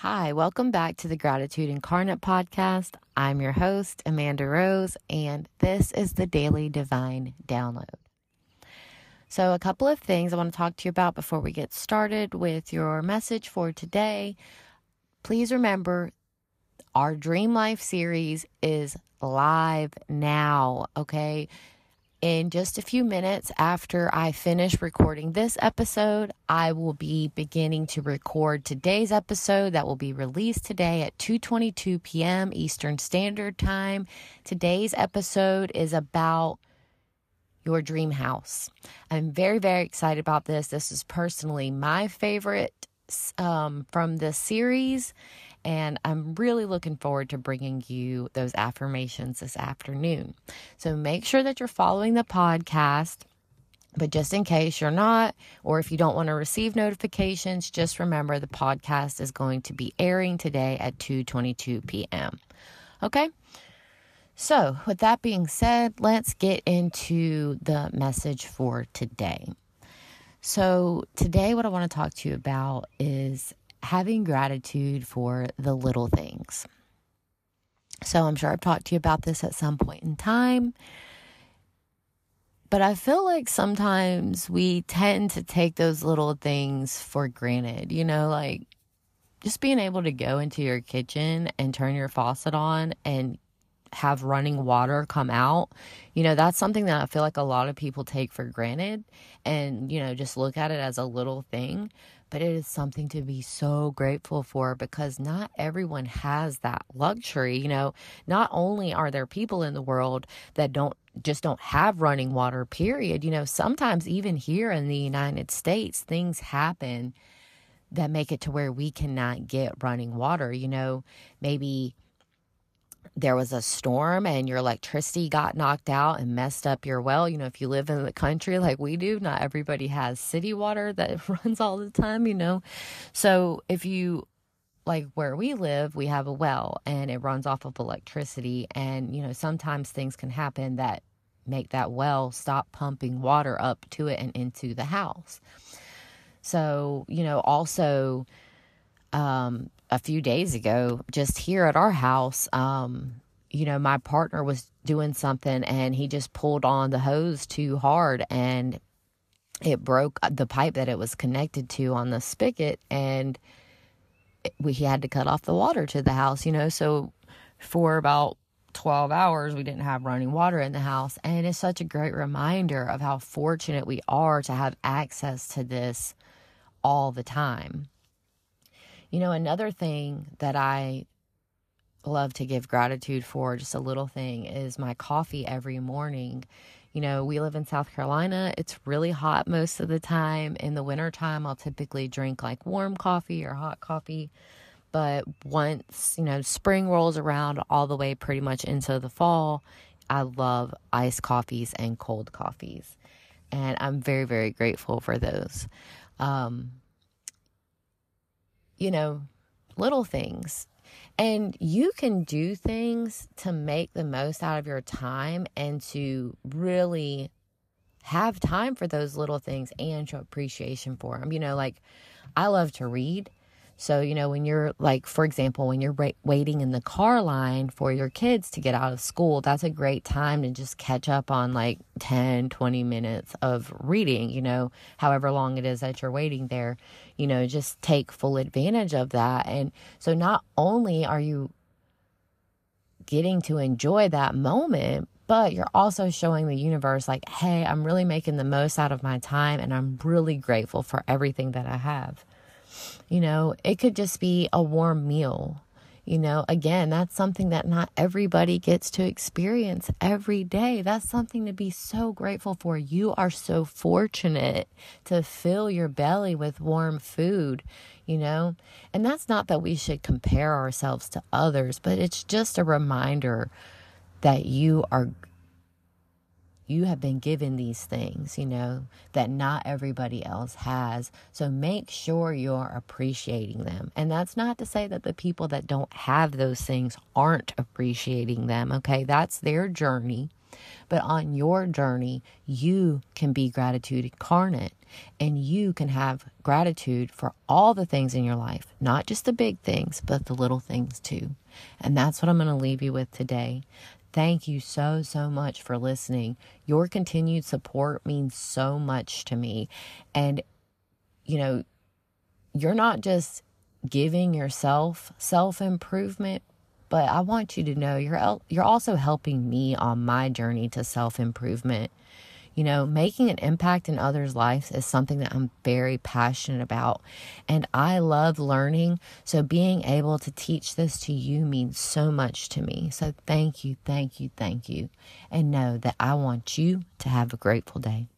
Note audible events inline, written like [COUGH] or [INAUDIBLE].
Hi, welcome back to the Gratitude Incarnate podcast. I'm your host, Amanda Rose, and this is the Daily Divine Download. So, a couple of things I want to talk to you about before we get started with your message for today. Please remember our Dream Life series is live now, okay? In just a few minutes after I finish recording this episode, I will be beginning to record today's episode that will be released today at 2:22 p.m. Eastern Standard Time. Today's episode is about your dream house. I'm very very excited about this. This is personally my favorite um, from the series and I'm really looking forward to bringing you those affirmations this afternoon. So make sure that you're following the podcast. But just in case you're not, or if you don't want to receive notifications, just remember the podcast is going to be airing today at 2:22 p.m. Okay? So, with that being said, let's get into the message for today. So, today, what I want to talk to you about is having gratitude for the little things. So I'm sure I've talked to you about this at some point in time. But I feel like sometimes we tend to take those little things for granted. You know, like just being able to go into your kitchen and turn your faucet on and have running water come out. You know, that's something that I feel like a lot of people take for granted and, you know, just look at it as a little thing but it is something to be so grateful for because not everyone has that luxury. You know, not only are there people in the world that don't just don't have running water, period. You know, sometimes even here in the United States, things happen that make it to where we cannot get running water. You know, maybe there was a storm and your electricity got knocked out and messed up your well. You know, if you live in the country [LAUGHS] like we do, not everybody has city water [LAUGHS] that runs all the time, you know. So if you like where we live, we have a well and it runs off of electricity. And, you know, sometimes things can happen that make that well stop pumping water up to it and into the house. So, you know, also, um, a few days ago, just here at our house, um, you know, my partner was doing something and he just pulled on the hose too hard and it broke the pipe that it was connected to on the spigot and we he had to cut off the water to the house, you know. So for about 12 hours we didn't have running water in the house and it's such a great reminder of how fortunate we are to have access to this all the time. You know, another thing that I love to give gratitude for, just a little thing, is my coffee every morning. You know, we live in South Carolina. It's really hot most of the time. In the wintertime, I'll typically drink like warm coffee or hot coffee. But once, you know, spring rolls around all the way pretty much into the fall, I love iced coffees and cold coffees. And I'm very, very grateful for those. Um, you know, little things. And you can do things to make the most out of your time and to really have time for those little things and show appreciation for them. You know, like I love to read. So, you know, when you're like, for example, when you're waiting in the car line for your kids to get out of school, that's a great time to just catch up on like 10, 20 minutes of reading, you know, however long it is that you're waiting there, you know, just take full advantage of that. And so not only are you getting to enjoy that moment, but you're also showing the universe, like, hey, I'm really making the most out of my time and I'm really grateful for everything that I have. You know, it could just be a warm meal. You know, again, that's something that not everybody gets to experience every day. That's something to be so grateful for. You are so fortunate to fill your belly with warm food, you know? And that's not that we should compare ourselves to others, but it's just a reminder that you are you have been given these things, you know, that not everybody else has. So make sure you're appreciating them. And that's not to say that the people that don't have those things aren't appreciating them, okay? That's their journey. But on your journey, you can be gratitude incarnate and you can have gratitude for all the things in your life, not just the big things, but the little things too. And that's what I'm going to leave you with today. Thank you so, so much for listening. Your continued support means so much to me. And, you know, you're not just giving yourself self improvement, but I want you to know you're you're also helping me on my journey to self-improvement. You know, making an impact in others' lives is something that I'm very passionate about. And I love learning. So being able to teach this to you means so much to me. So thank you, thank you, thank you. And know that I want you to have a grateful day.